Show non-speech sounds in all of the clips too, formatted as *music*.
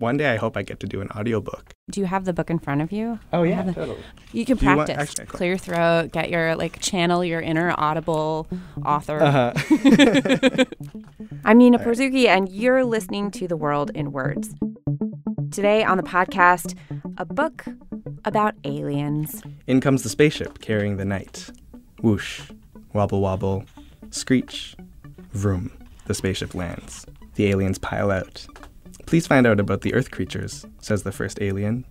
One day I hope I get to do an audiobook. Do you have the book in front of you? Oh, yeah, the- totally. You can Do you want- practice. actually. Clear your throat, get your like channel your inner audible author. Uh-huh. *laughs* I'm Nina Porzuki, and you're listening to The World in Words. Today on the podcast, a book about aliens. In comes the spaceship carrying the night. Whoosh, wobble wobble, screech, vroom. The spaceship lands. The aliens pile out. Please find out about the Earth creatures, says the first alien.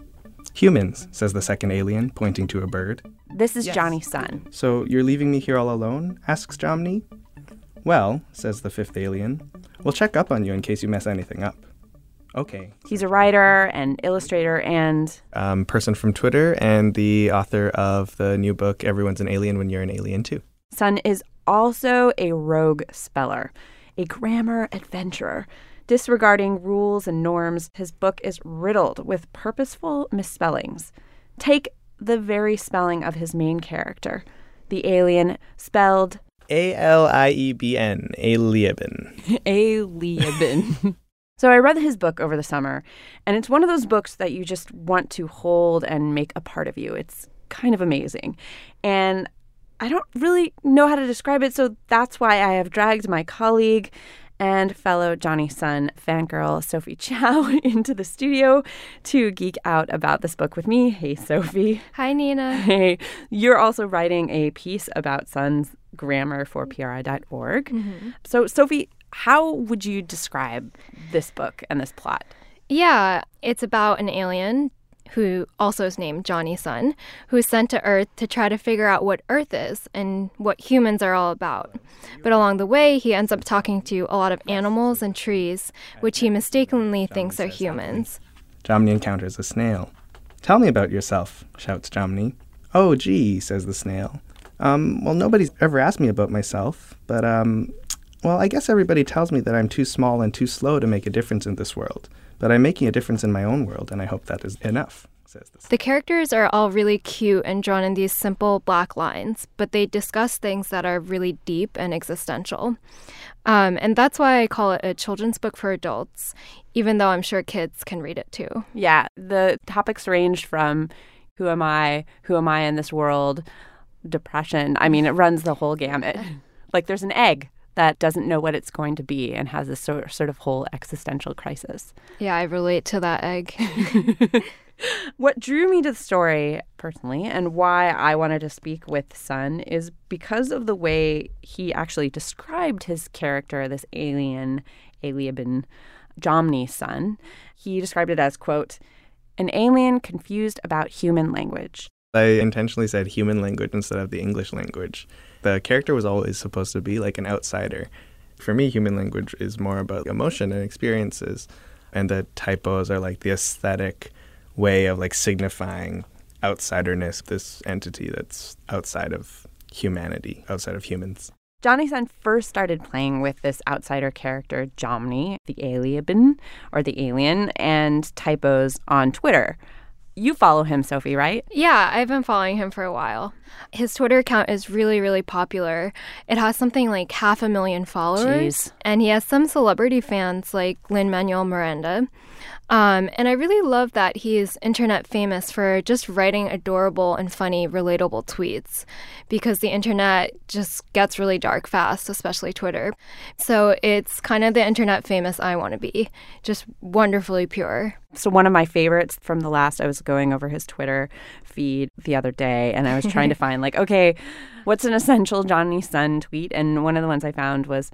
Humans, says the second alien, pointing to a bird. This is Yes. Jonny's Sun. So you're leaving me here all alone? asks Jomny. Well, says the fifth alien, we'll check up on you in case you mess anything up. Okay. He's a writer and illustrator and Um, person from Twitter and the author of the new book, Everyone's an Alien When You're an Alien Too. son is also a rogue speller, a grammar adventurer. Disregarding rules and norms, his book is riddled with purposeful misspellings. Take the very spelling of his main character, the alien spelled A L I E B N, Alieben. *laughs* Alieben. *laughs* so I read his book over the summer, and it's one of those books that you just want to hold and make a part of you. It's kind of amazing. And I don't really know how to describe it, so that's why I have dragged my colleague and fellow Jonny Sun fangirl Sophie *laughs* Chou into the studio to geek out about this book with me. Hey, Sophie. Hi, Nina. Hey, you're also writing a piece about Sun's grammar for PRI.org. Mm-hmm. So, Sophie, how would you describe this book and this plot? Yeah, it's about an alien who also is named Jonny Sun, who is sent to Earth to try to figure out what Earth is and what humans are all about. But along the way, he ends up talking to a lot of animals and trees, which he mistakenly thinks are humans. Jomny encounters a snail. Tell me about yourself, shouts Jomny. Oh, gee, says the snail. Um, well, nobody's ever asked me about myself, but, um, well, I guess everybody tells me that I'm too small and too slow to make a difference in this world. But I'm making a difference in my own world, and I hope that is enough, says the. The characters are all really cute and drawn in these simple black lines, but they discuss things that are really deep and existential. Um, and that's why I call it a children's book for adults, even though I'm sure kids can read it too. Yeah, the topics ranged from who am I, who am I in this world, depression. I mean, it runs the whole gamut. *laughs* Like there's an egg that doesn't know what it's going to be and has this sort sort of whole existential crisis. Yeah, I relate to that egg. *laughs* What drew me to the story personally and why I wanted to speak with Sun is because of the way he actually described his character, this alien, Alieben, Jomny's son. He described it as, quote, an alien confused about human language. I intentionally said human language instead of the English language. The character was always supposed to be like an outsider. For me, human language is more about emotion and experiences, and the typos are like the aesthetic way of like signifying outsiderness, this entity that's outside of humanity, outside of humans. Jonny Sun first started playing with this outsider character, Jomny, the alien, or the alien, and typos on Twitter. You follow him, Sophie, right? yeah, I've been following him for a while. His Twitter account is really, really popular. It has something like half a million followers. Jeez. And he has some celebrity fans like Lin Manuel Miranda. Um, and I really love that he is internet famous for just writing adorable and funny, relatable tweets because the internet just gets really dark fast, especially Twitter. So it's kind of the internet famous I want to be, just wonderfully pure. So one of my favorites from the last, I was going over his Twitter feed the other day, and I was trying to *laughs* find like, okay, what's an essential Jonny Sun tweet? And one of the ones I found was,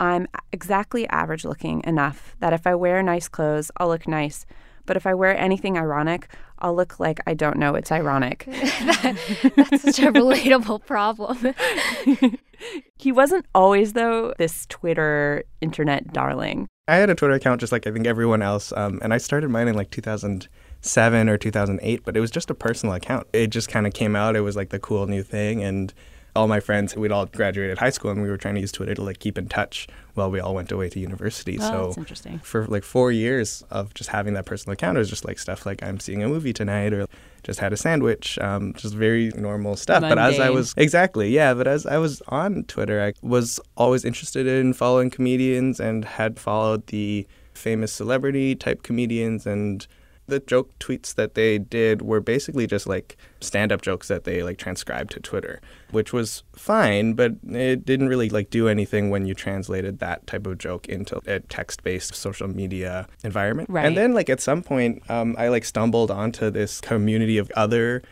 "I'm exactly average looking enough that if I wear nice clothes, I'll look nice." But if I wear anything ironic, I'll look like I don't know it's ironic. *laughs* That's such a relatable problem. *laughs* he wasn't always, though, this Twitter internet darling. I had a Twitter account just like I think everyone else, um, and I started mine in like 2007 or 2008, but it was just a personal account. It just kind of came out. It was like the cool new thing, and all my friends, we'd all graduated high school, and we were trying to use Twitter to like keep in touch while we all went away to university. Oh, so that's interesting. for like four years of just having that personal account, it was just like stuff like I'm seeing a movie tonight or just had a sandwich, um, just very normal stuff. But as I was exactly, yeah, but as I was on Twitter, I was always interested in following comedians and had followed the famous celebrity type comedians and the joke tweets that they did were basically just like stand-up jokes that they like transcribed to Twitter, which was fine, but it didn't really like do anything when you translated that type of joke into a text-based social media environment. Right. And then like at some point, um, I like stumbled onto this community of other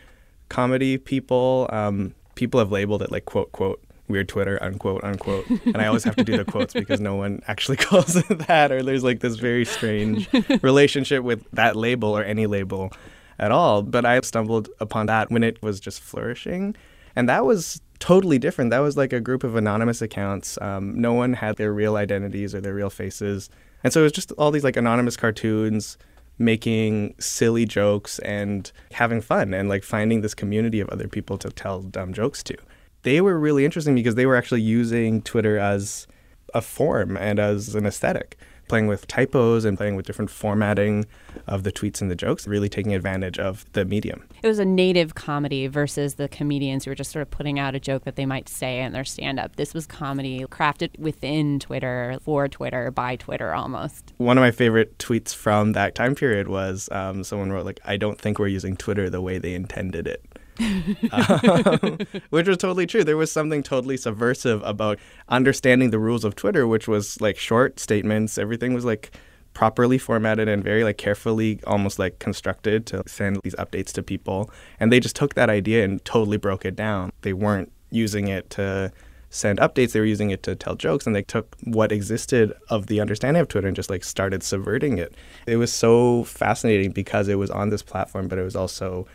comedy people. Um, people have labeled it like quote quote weird Twitter, unquote, unquote. And I always have to do the *laughs* quotes because no one actually *laughs* calls it that, or there's like this very strange relationship with that label or any label at all. But I stumbled upon that when it was just flourishing. And that was totally different. That was like a group of anonymous accounts. Um, no one had their real identities or their real faces. And so it was just all these like anonymous cartoons making silly jokes and having fun and like finding this community of other people to tell dumb jokes to they were really interesting because they were actually using Twitter as a form and as an aesthetic, playing with typos and playing with different formatting of the tweets and the jokes, really taking advantage of the medium. It was a native comedy versus the comedians who were just sort of putting out a joke that they might say in their stand up. This was comedy crafted within Twitter, for Twitter, by Twitter almost. One of my favorite tweets from that time period was um, someone wrote, like, I don't think we're using Twitter the way they intended it um, *laughs* which was totally true. There was something totally subversive about understanding the rules of Twitter, which was like short statements. Everything was like properly formatted and very like carefully almost like constructed to send these updates to people and they just took that idea and totally broke it down they weren't using it to send updates they were using it to tell jokes and they took what existed of the understanding of twitter and just like started subverting it it was so fascinating because it was on this platform but it was also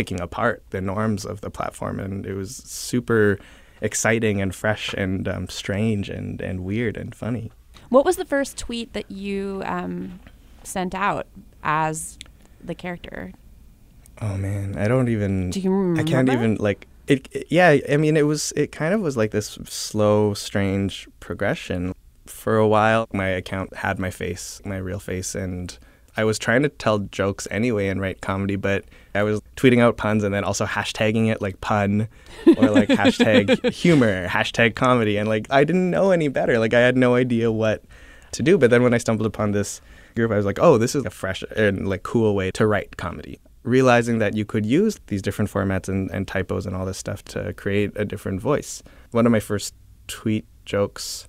picking apart the norms of the platform, and it was super exciting and fresh and um, strange and, and weird and funny. What was the first tweet that you um, sent out as the character? Oh man, I don't even. Do you remember? I can't even like it, it. Yeah, I mean, it was. It kind of was like this slow, strange progression. For a while, my account had my face, my real face, and I was trying to tell jokes anyway and write comedy, but I was tweeting out puns and then also hashtagging it like pun or like *laughs* hashtag humor, hashtag comedy. And like I didn't know any better. Like I had no idea what to do. But then when I stumbled upon this group, I was like, oh, this is a fresh and like cool way to write comedy. Realizing that you could use these different formats and, and typos and all this stuff to create a different voice. One of my first tweet jokes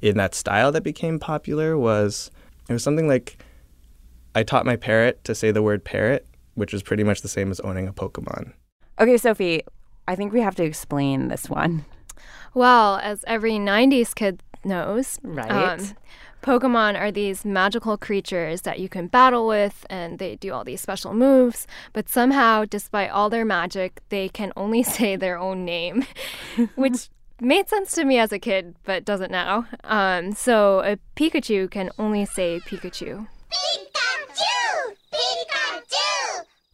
in that style that became popular was it was something like I taught my parrot to say the word parrot, which is pretty much the same as owning a Pokemon. Okay, Sophie, I think we have to explain this one. Well, as every 90s kid knows, right? Um, Pokemon are these magical creatures that you can battle with, and they do all these special moves. But somehow, despite all their magic, they can only *laughs* say their own name, *laughs* which made sense to me as a kid, but doesn't now. Um, so a Pikachu can only say Pikachu.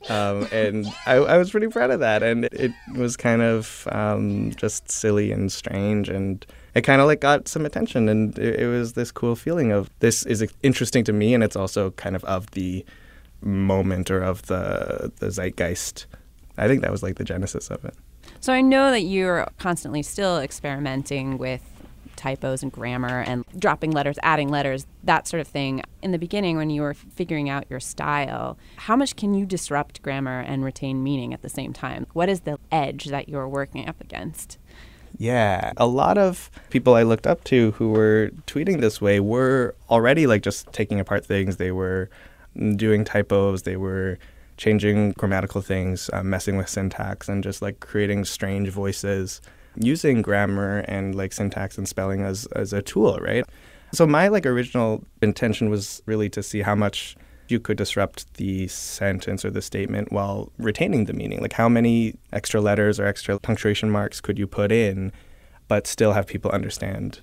Um, and I, I, was pretty proud of that. And it, was kind of um, just silly and strange. And it kind of like got some attention. And it, it, was this cool feeling of this is interesting to me. And it's also kind of of the moment or of the, the zeitgeist. I think that was like the genesis of it. So I know that you're constantly still experimenting with typos and grammar and dropping letters, adding letters, that sort of thing. In the beginning, when you were figuring out your style, how much can you disrupt grammar and retain meaning at the same time? What is the edge that you're working up against? Yeah, a lot of people I looked up to who were tweeting this way were already like just taking apart things. They were doing typos, they were changing grammatical things, uh, messing with syntax, and just like creating strange voices using grammar and like syntax and spelling as as a tool, right? So my like original intention was really to see how much you could disrupt the sentence or the statement while retaining the meaning. Like how many extra letters or extra punctuation marks could you put in but still have people understand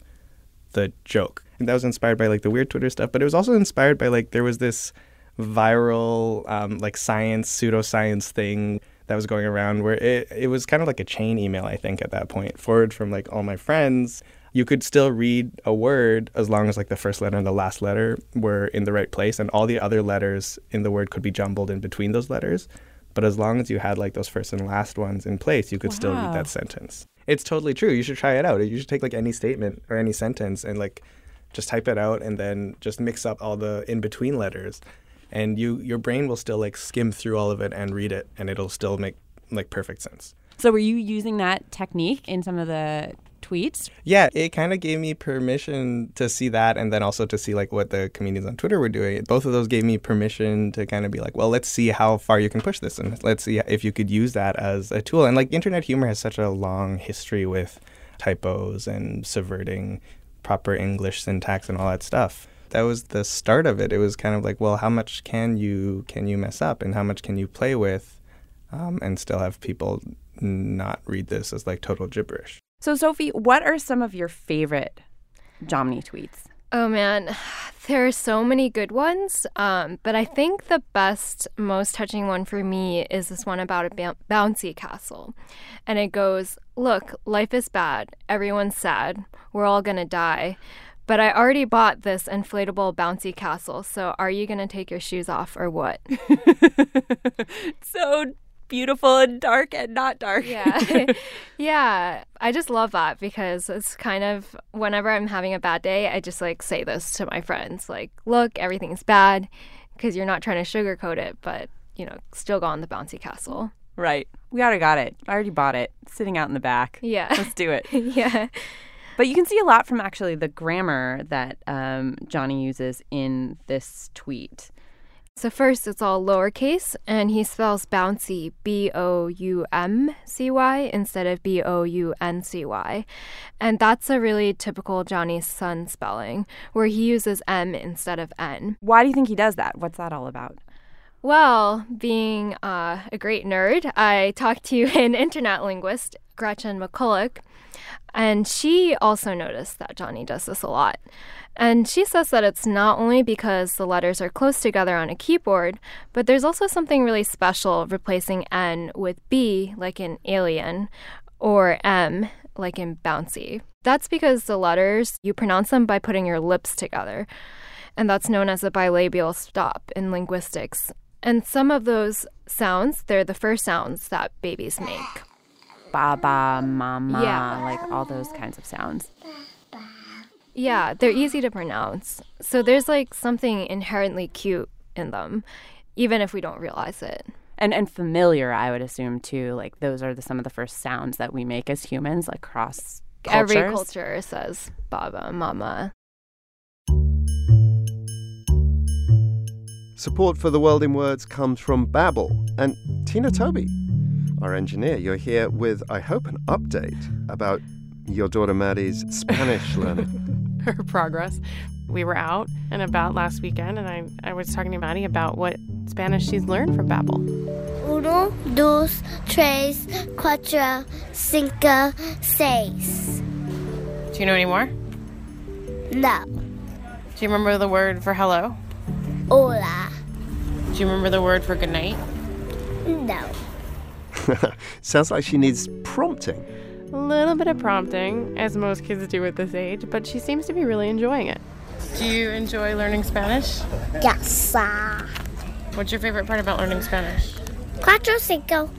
the joke. And that was inspired by like the weird Twitter stuff, but it was also inspired by like there was this viral um, like science pseudoscience thing that was going around where it, it was kind of like a chain email, I think, at that point, forward from like all my friends. You could still read a word as long as like the first letter and the last letter were in the right place, and all the other letters in the word could be jumbled in between those letters. But as long as you had like those first and last ones in place, you could wow. still read that sentence. It's totally true. You should try it out. You should take like any statement or any sentence and like just type it out and then just mix up all the in between letters and you your brain will still like skim through all of it and read it and it'll still make like perfect sense. So were you using that technique in some of the tweets? Yeah, it kind of gave me permission to see that and then also to see like what the comedians on Twitter were doing. Both of those gave me permission to kind of be like, well, let's see how far you can push this and let's see if you could use that as a tool. And like internet humor has such a long history with typos and subverting proper English syntax and all that stuff. That was the start of it. It was kind of like, well, how much can you can you mess up and how much can you play with um, and still have people not read this as like total gibberish. So, Sophie, what are some of your favorite Jomny tweets? Oh man, there are so many good ones. Um, but I think the best, most touching one for me is this one about a b- bouncy castle. And it goes, Look, life is bad. Everyone's sad. We're all gonna die. But I already bought this inflatable bouncy castle, so are you gonna take your shoes off or what? *laughs* so beautiful and dark and not dark. Yeah. *laughs* *laughs* yeah. I just love that because it's kind of whenever I'm having a bad day, I just like say this to my friends like, look, everything's bad because you're not trying to sugarcoat it, but, you know, still go on the bouncy castle. Right. We already got it. I already bought it. sitting out in the back. Yeah. Let's do it. yeah. But you can see a lot from actually the grammar that um, Jonny uses in this tweet. So first, it's all lowercase, and he spells bouncy B O U M C Y instead of B O U N C Y, and that's a really typical Jonny Sun spelling, where he uses M instead of N. Why do you think he does that? What's that all about? Well, being uh, a great nerd, I talked to *laughs* an internet linguist, Gretchen McCulloch, and she also noticed that Jonny does this a lot. And she says that it's not only because the letters are close together on a keyboard, but there's also something really special replacing N with B, like in alien, or M, like in bouncy. That's because the letters, you pronounce them by putting your lips together. And that's known as a bilabial stop in linguistics. And some of those sounds, they're the first sounds that babies make. Baba, mama, yeah. like all those kinds of sounds. Yeah, they're easy to pronounce. So there's like something inherently cute in them, even if we don't realize it. And and familiar, I would assume too. Like those are the, some of the first sounds that we make as humans, like cross cultures. Every culture says baba, mama. Support for the world in words comes from Babbel and Tina Toby, our engineer. You're here with, I hope, an update about your daughter Maddie's Spanish *laughs* learning. her progress. We were out and about last weekend, and I, I was talking to Maddie about what Spanish she's learned from Babbel. Uno, dos, tres, cuatro, cinco, seis. Do you know any more? No. Do you remember the word for hello? Hola. Do you remember the word for good night? No. *laughs* Sounds like she needs prompting. A little bit of prompting, as most kids do at this age, but she seems to be really enjoying it. Do you enjoy learning Spanish? Yes. What's your favorite part about learning Spanish? Cuatro cinco.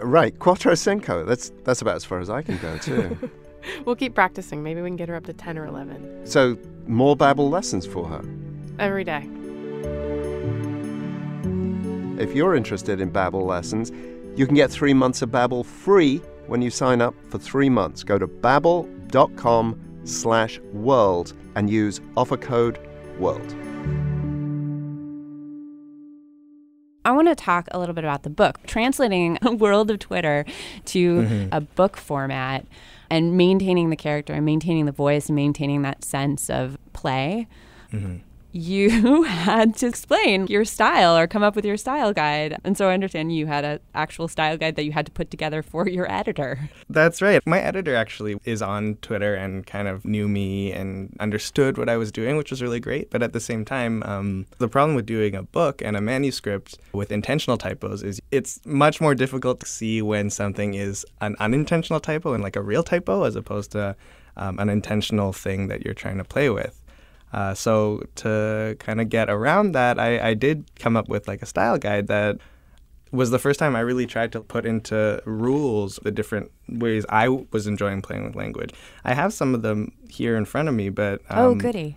Right, cuatro cinco. That's that's about as far as I can go too. *laughs* we'll keep practicing. Maybe we can get her up to ten or eleven. So more Babbel lessons for her every day. If you're interested in Babbel lessons, you can get three months of Babbel free when you sign up for three months. Go to babbel.com slash world and use offer code WORLD. I want to talk a little bit about the book. Translating *laughs* a world of Twitter to mm-hmm. a book format and maintaining the character and maintaining the voice and maintaining that sense of play. Mm-hmm you *laughs* had to explain your style or come up with your style guide. And so I understand you had an actual style guide that you had to put together for your editor. That's right. My editor actually is on Twitter and kind of knew me and understood what I was doing, which was really great. But at the same time, um, the problem with doing a book and a manuscript with intentional typos is it's much more difficult to see when something is an unintentional typo and like a real typo as opposed to um, an intentional thing that you're trying to play with. Uh, so to kind of get around that, I, I did come up with like a style guide that was the first time I really tried to put into rules the different ways I was enjoying playing with language. I have some of them here in front of me, but um, oh, goody.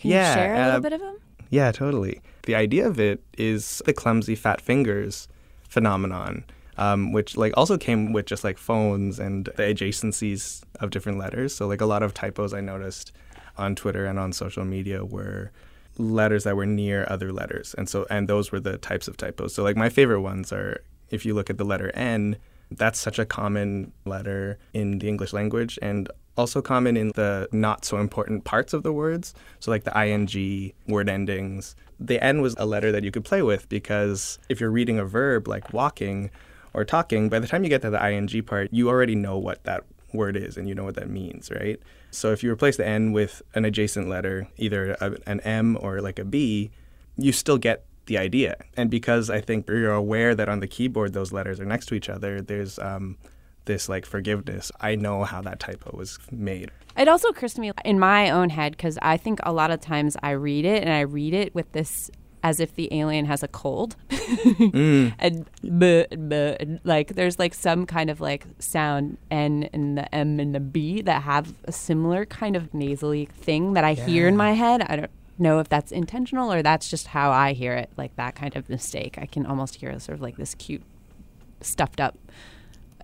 Can yeah, you share a little uh, bit of them? Yeah, totally. The idea of it is the clumsy fat fingers phenomenon, um, which like also came with just like phones and the adjacencies of different letters. So like a lot of typos I noticed on Twitter and on social media were letters that were near other letters, and so and those were the types of typos. So like my favorite ones are if you look at the letter N, that's such a common letter in the English language and also common in the not so important parts of the words. So, like the ing word endings. The N was a letter that you could play with because if you're reading a verb like walking or talking, by the time you get to the ing part, you already know what that word is and you know what that means, right? So, if you replace the N with an adjacent letter, either a, an M or like a B, you still get the idea. And because I think you're aware that on the keyboard those letters are next to each other, there's um, this like forgiveness. I know how that typo was made. It also occurs to me in my own head because I think a lot of times I read it and I read it with this as if the alien has a cold. *laughs* Mm. and, buh, buh, and like there's like some kind of like sound N and the M and the B that have a similar kind of nasally thing that I hear in my head. I don't know if that's intentional or that's just how I hear it, like that kind of mistake. I can almost hear sort of like this cute stuffed up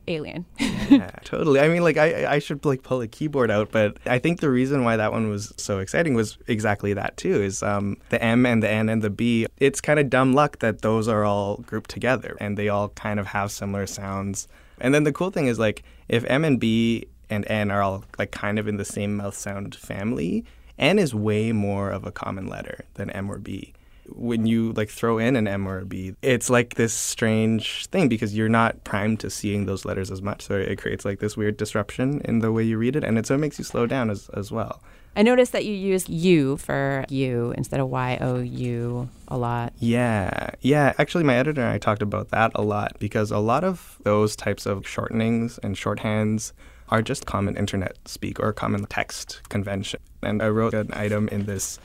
alien. *laughs* yeah, totally. I mean, like I, I should like pull a keyboard out, but I think the reason why that one was so exciting was exactly that too. Is um, the M and the N and the B. It's kind of dumb luck that those are all grouped together and they all kind of have similar sounds. And then the cool thing is like if M and B and N are all like kind of in the same mouth sound family, N is way more of a common letter than M or B when you like throw in an M or a B, it's like this strange thing because you're not primed to seeing those letters as much. So it creates like this weird disruption in the way you read it, and it so it makes you slow down as as well. I noticed that you use U for you instead of Y O U a lot. Yeah, yeah. Actually, my editor and I talked about that a lot because a lot of those types of shortenings and shorthands are just common internet speak or common text convention. And I wrote an item in this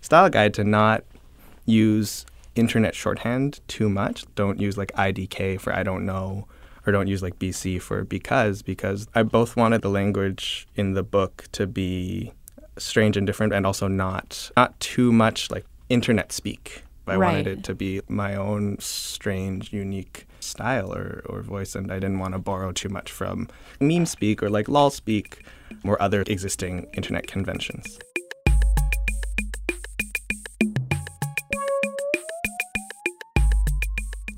style guide to not use internet shorthand too much. Don't use like IDK for I don't know or don't use like BC for because because I both wanted the language in the book to be strange and different and also not not too much like internet speak. I Right. wanted it to be my own strange, unique style or, or voice, and I didn't want to borrow too much from meme speak or like lol speak or other existing internet conventions.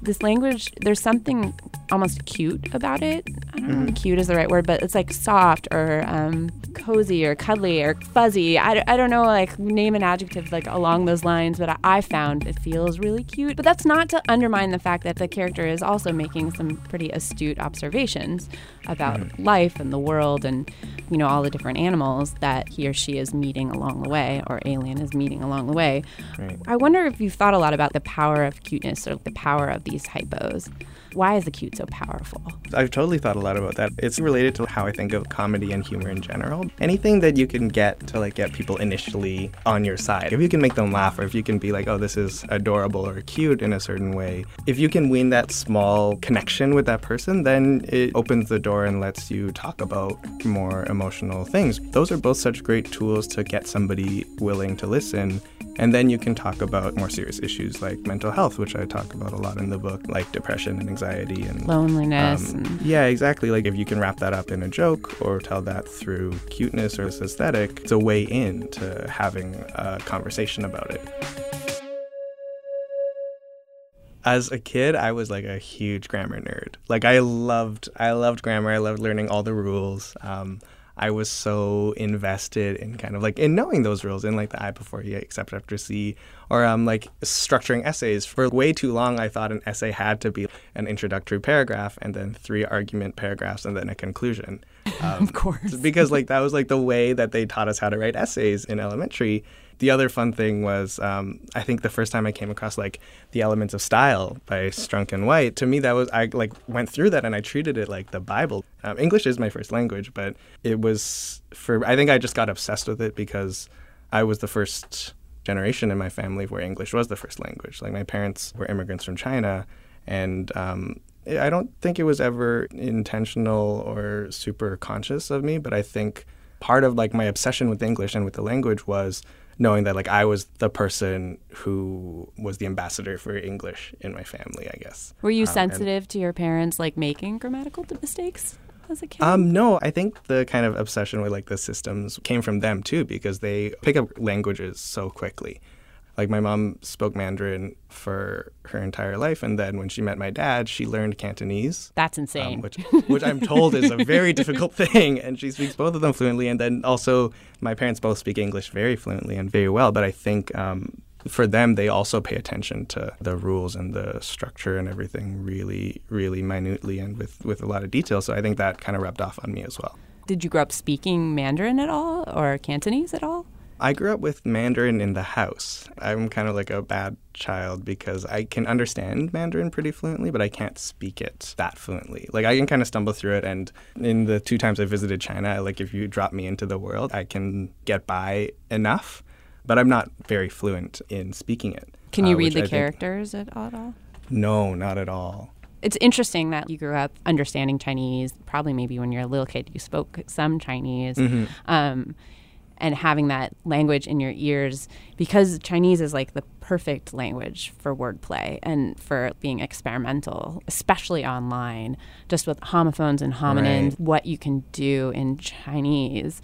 This language, there's something almost cute about it. Know if cute is the right word, but it's like soft or um, cozy or cuddly or fuzzy. I, I don't know, like name an adjective like along those lines, but I, I found it feels really cute. But that's not to undermine the fact that the character is also making some pretty astute observations about mm-hmm. life and the world and, you know, all the different animals that he or she is meeting along the way or alien is meeting along the way. Right. I wonder if you've thought a lot about the power of cuteness or the power of these hypos. Why is the cute so powerful? I've totally thought a lot about that. It's related to how I think of comedy and humor in general. Anything that you can get to like get people initially on your side. If you can make them laugh or if you can be like, "Oh, this is adorable or cute in a certain way." If you can win that small connection with that person, then it opens the door and lets you talk about more emotional things. Those are both such great tools to get somebody willing to listen. And then you can talk about more serious issues like mental health, which I talk about a lot in the book, like depression and anxiety and Loneliness. um, and yeah, exactly. Like if you can wrap that up in a joke or tell that through cuteness or this aesthetic, it's a way in to having a conversation about it. As a kid, I was like a huge grammar nerd. Like I loved, I loved grammar. I loved learning all the rules. Um, I was so invested in kind of like in knowing those rules in like the I before E except after C or um like structuring essays. For way too long I thought an essay had to be an introductory paragraph and then three argument paragraphs and then a conclusion. *laughs* Um, of course. because like that was like the way that they taught us how to write essays in elementary. The other fun thing was um, I think the first time I came across like the elements of style by Strunk and White. To me, that was I like went through that and I treated it like the Bible. Um, English is my first language, but it was for I think I just got obsessed with it because I was the first generation in my family where English was the first language. Like my parents were immigrants from China. And um, I don't think it was ever intentional or super conscious of me, but I think part of like my obsession with English and with the language was knowing that like I was the person who was the ambassador for English in my family, I guess. Were you Um, and- sensitive to your parents like making grammatical mistakes as a kid? Um, no, I think the kind of obsession with like the systems came from them too, because they pick up languages so quickly. Like my mom spoke Mandarin for her entire life, and then when she met my dad, she learned Cantonese. That's um, insane. which, which I'm told is a very *laughs* difficult thing, and she speaks both of them fluently. And then also, my parents both speak English very fluently and very well. But I think um, for them, they also pay attention to the rules and the structure and everything really, really minutely and with, with a lot of detail. So I think that kind of rubbed off on me as well. Did you grow up speaking Mandarin at all or Cantonese at all? I grew up with Mandarin in the house. I'm kind of like a bad child because I can understand Mandarin pretty fluently, but I can't speak it that fluently. Like I can kind of stumble through it, and in the two times I visited China, like if you drop me into the world, I can get by enough, but I'm not very fluent in speaking it. Can you uh, read the I think- characters at all? No, not at all. It's interesting that you grew up understanding Chinese. Probably maybe when you're a little kid, you spoke some Chinese. Mm-hmm. Um, and having that language in your ears because Chinese is like the perfect language for wordplay and for being experimental, especially online, just with homophones and homonyms, Right. what you can do in Chinese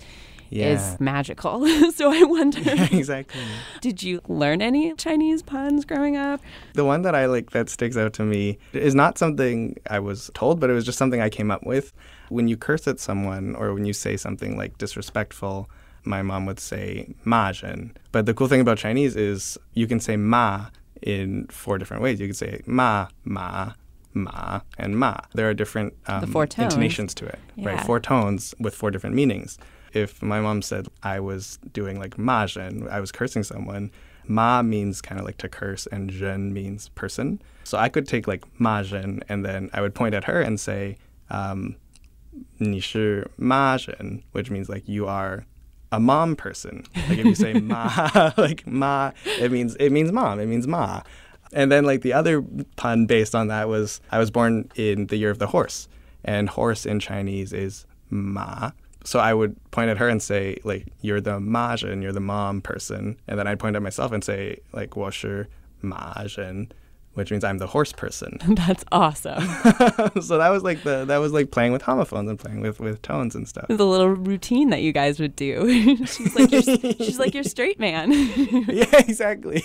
Yeah. is magical. *laughs* so I wonder, *laughs* exactly. did you learn any Chinese puns growing up? The one that I like that sticks out to me is not something I was told, but it was just something I came up with. When you curse at someone or when you say something like disrespectful, my mom would say majin. But the cool thing about Chinese is you can say ma in four different ways. You can say ma, ma, ma, and ma. There are different um, four tones. intonations to it, Yeah. right? Four tones with four different meanings. If my mom said I was doing like majin, I was cursing someone, ma means kind of like to curse and zhen means person. So I could take like majin and then I would point at her and say, um, 你是 majin, which means like you are a mom person. Like if you say ma, *laughs* like ma, it means it means mom. It means ma. And then like the other pun based on that was I was born in the year of the horse, and horse in Chinese is ma. So I would point at her and say like you're the majin, you're the mom person, and then I'd point at myself and say like 我是 majin, which means I'm the horse person. *laughs* That's awesome. *laughs* so that was like the that was like playing with homophones and playing with with tones and stuff. the little routine that you guys would do. *laughs* she's like your, she's like your straight man. yeah, exactly.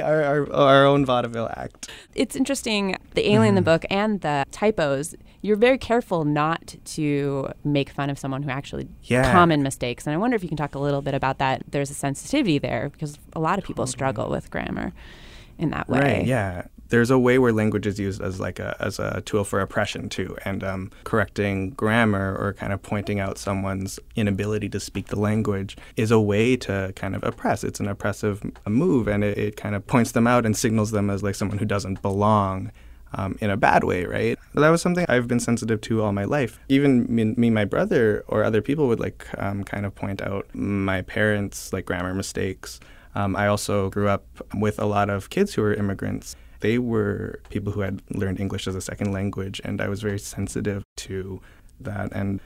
our, our our own vaudeville act. it's interesting the alien in the mm-hmm. book and the typos. You're very careful not to make fun of someone who actually Yeah. common mistakes, and I wonder if you can talk a little bit about that. There's a sensitivity there because a lot of people struggle with grammar in that way. Right. Yeah. There's a way where language is used as like a as a tool for oppression too, and um, correcting grammar or kind of pointing out someone's inability to speak the language is a way to kind of oppress. It's an oppressive move, and it, it kind of points them out and signals them as like someone who doesn't belong. Um, in a bad way, right? That was something I've been sensitive to all my life. Even me, me my brother, or other people would like um, kind of point out my parents' like grammar mistakes. Um, I also grew up with a lot of kids who were immigrants. They were people who had learned English as a second language, and I was very sensitive to that. And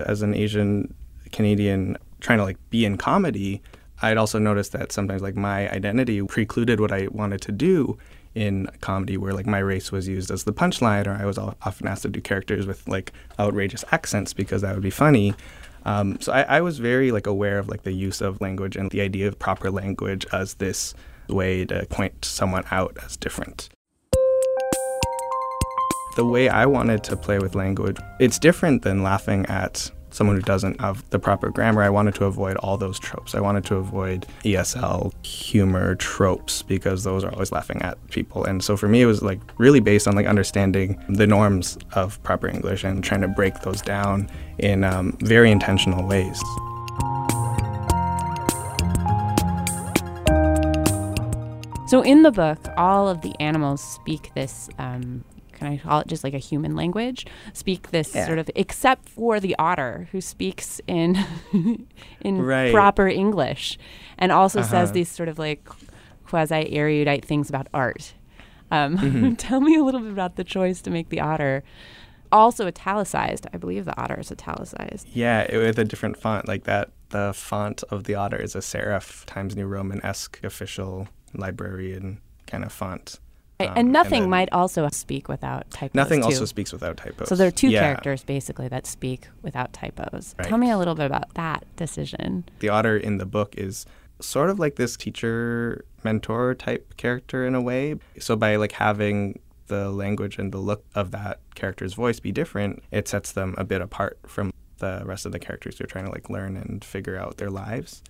as an Asian Canadian trying to like be in comedy, I'd also noticed that sometimes like my identity precluded what I wanted to do in comedy where like my race was used as the punchline or I was often asked to do characters with like outrageous accents because that would be funny. Um, so I, I was very like aware of like the use of language and the idea of proper language as this way to point someone out as different the way I wanted to play with language, it's different than laughing at someone who doesn't have the proper grammar. I wanted to avoid all those tropes. I wanted to avoid ESL humor tropes because those are always laughing at people. And so for me, it was like really based on like understanding the norms of proper English and trying to break those down in um, very intentional ways. So in the book, all of the animals speak this. Um, can I call it just like a human language? Speak this Yeah. sort of, except for the otter, who speaks in *laughs* in Right. proper English, and also says Uh-huh. these sort of like quasi erudite things about art. Um, *laughs* Mm-hmm. tell me a little bit about the choice to make the otter also italicized. I believe the otter is italicized. Yeah, it, with a different font like that. The font of the otter is a serif Times New Roman esque official librarian kind of font. Right, Um, and nothing then might also speak without typos. Nothing too. also speaks without typos. So there are two Yeah. characters basically that speak without typos. Right. Tell me a little bit about that decision. The otter in the book is sort of like this teacher mentor type character in a way. So by like having the language and the look of that character's voice be different, it sets them a bit apart from the rest of the characters who are trying to like learn and figure out their lives.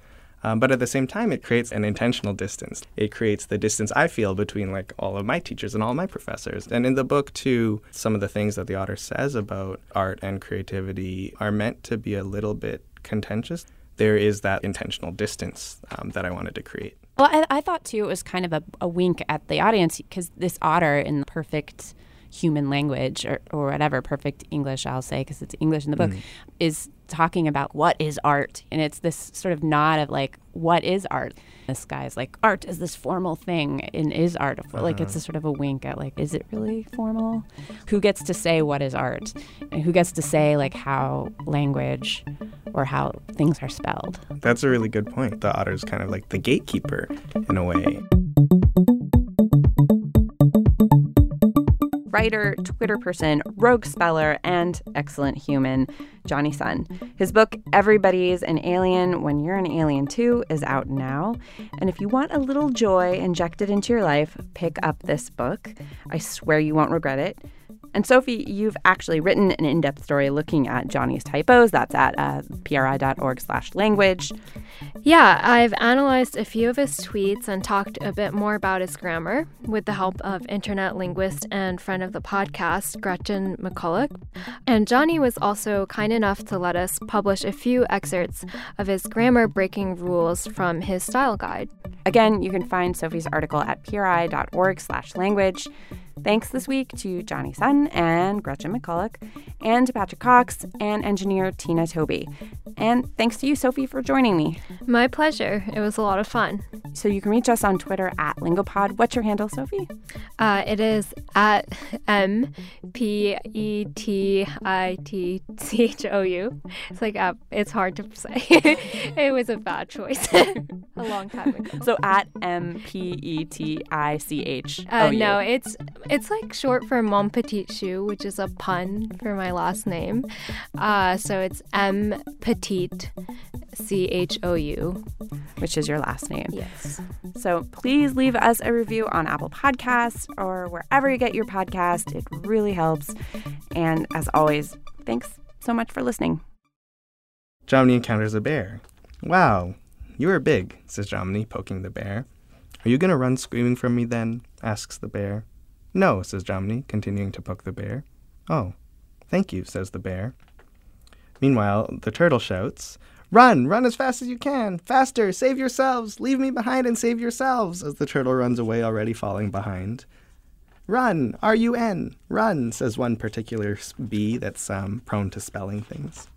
Um, but at the same time, it creates an intentional distance. It creates the distance I feel between like all of my teachers and all my professors. And in the book too, some of the things that the author says about art and creativity are meant to be a little bit contentious. There is that intentional distance um, that I wanted to create. Well, I, I thought too it was kind of a, a wink at the audience because this otter in the perfect human language or, or whatever, perfect English, I'll say, because it's English in the book, mm. is talking about what is art. And it's this sort of nod of like, what is art? This guy's like, art is this formal thing and is art. for-" Like, it's uh-huh. a sort of a wink at like, is it really formal? Who gets to say what is art? And who gets to say like how language or how things are spelled? That's a really good point. The otter's kind of like the gatekeeper in a way. Writer, Twitter person, rogue speller, and excellent human, Jonny Sun. His book, Everybody's an Alien When You're an Alien Too, is out now. And if you want a little joy injected into your life, pick up this book. I swear you won't regret it. And Sophie, you've actually written an in-depth story looking at Jonny's typos. That's at uh, pri.org slash language. Yeah, I've analyzed a few of his tweets and talked a bit more about his grammar with the help of internet linguist and friend of the podcast, Gretchen McCulloch. And Jonny was also kind enough to let us publish a few excerpts of his grammar breaking rules from his style guide. Again, you can find Sophie's article at pri.org slash language. Thanks this week to Jonny Sun and Gretchen McCulloch, and to Patrick Cox and engineer Tina Toby. And thanks to you, Sophie, for joining me. My pleasure. It was a lot of fun. So you can reach us on Twitter at Lingopod. What's your handle, Sophie? Uh, it is at M P E T I T C H O U. It's like uh, it's hard to say. *laughs* it was a bad choice *laughs* a long time ago. So at M P E T I C H. Uh, no, it's it's like short for Mon Petit Chou, which is a pun for my last name. Uh, so it's M Petite C H O U. which is your last name. Yes. So please leave us a review on Apple Podcasts or wherever you get your podcast. It really helps. And as always, thanks so much for listening. Jomny encounters a bear. Wow, you are big, says Jomny, poking the bear. Are you going to run screaming from me then? asks the bear. No, says Jomny, continuing to poke the bear. Oh, thank you, says the bear. Meanwhile, the turtle shouts, Run! Run as fast as you can! Faster! Save yourselves! Leave me behind and save yourselves! as the turtle runs away, already falling behind. Run! R U N! Run! says one particular bee that's um, prone to spelling things.